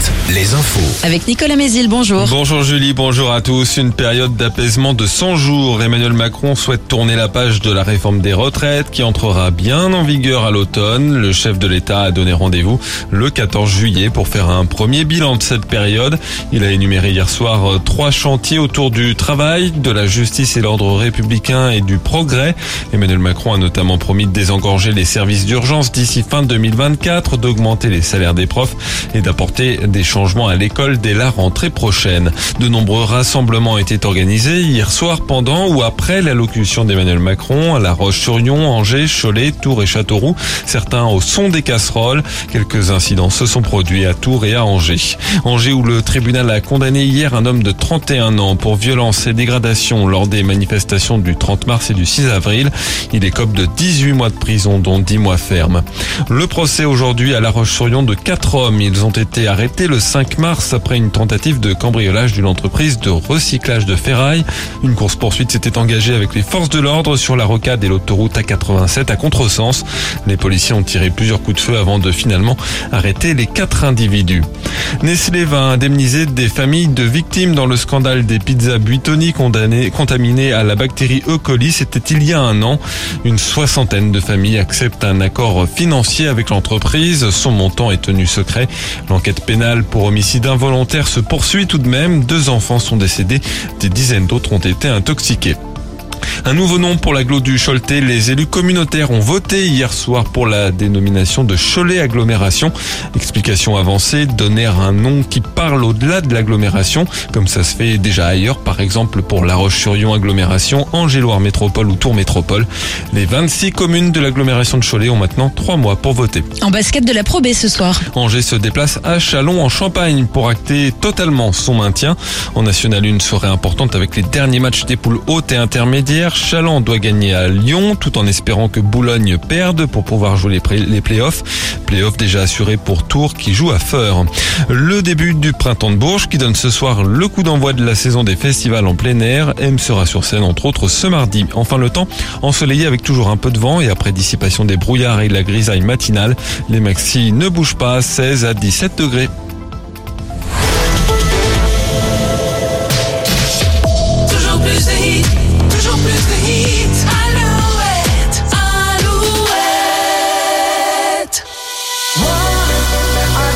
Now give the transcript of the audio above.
7, les infos. Avec Nicolas Mézil, bonjour. Bonjour Julie, bonjour à tous. Une période d'apaisement de 100 jours. Emmanuel Macron souhaite tourner la page de la réforme des retraites qui entrera bien en vigueur à l'automne. Le chef de l'État a donné rendez-vous le 14 juillet pour faire un premier bilan de cette période. Il a énuméré hier soir euh, trois chantiers autour du travail, de la justice et l'ordre républicain et du progrès. Emmanuel Macron a notamment promis de désengorger les services d'urgence d'ici fin 2024, d'augmenter les salaires des profs et d'apporter des changements à l'école dès la rentrée prochaine. De nombreux rassemblements étaient organisés hier soir pendant ou après l'allocution d'Emmanuel Macron à La Roche-sur-Yon, Angers, Cholet, Tours et Châteauroux. Certains au son des casseroles. Quelques incidents se sont produits à Tours et à Angers. Angers où le tribunal a condamné hier un homme de 31 ans pour violence et dégradation lors des manifestations du 30 mars et du 6 avril. Il écope de 18 mois de prison dont 10 mois fermes. Le procès aujourd'hui à La Roche-sur-Yon de quatre hommes. Ils ont été arrêtés le 5 mars après une tentative de cambriolage d'une entreprise de recyclage de ferraille. Une course-poursuite s'était engagée avec les forces de l'ordre sur la rocade et l'autoroute A87 à contresens. Les policiers ont tiré plusieurs coups de feu avant de finalement arrêter les quatre individus. Nestlé va indemniser des familles de victimes dans le scandale des pizzas Buitoni contaminées à la bactérie E. coli. C'était il y a un an. Une soixantaine de familles acceptent un accord financier avec l'entreprise. Son montant est tenu secret. L'enquête pénale pour homicide involontaire se poursuit tout de même. Deux enfants sont décédés. Des dizaines d'autres ont été intoxiqués. Un nouveau nom pour l'agglo du Choletais. Les élus communautaires ont voté hier soir pour la dénomination de Cholet Agglomération. Explication avancée, donner un nom qui parle au-delà de l'agglomération, comme ça se fait déjà ailleurs, par exemple pour La Roche-sur-Yon Agglomération, Angéloire Métropole ou Tours Métropole. Les 26 communes de l'agglomération de Cholet ont maintenant trois mois pour voter. En basket de la Pro B ce soir. Angers se déplace à Chalon en Champagne pour acter totalement son maintien. En National 1, soirée importante avec les derniers matchs des poules hautes et intermédiaires. Chaland doit gagner à Lyon tout en espérant que Boulogne perde pour pouvoir jouer les, play les playoffs. Playoffs déjà assurés pour Tours qui joue à Feur. Le début du printemps de Bourges qui donne ce soir le coup d'envoi de la saison des festivals en plein air. M sera sur scène entre autres ce mardi. Enfin le temps ensoleillé avec toujours un peu de vent et après dissipation des brouillards et de la grisaille matinale. Les maxis ne bougent pas 16 à 17 degrés.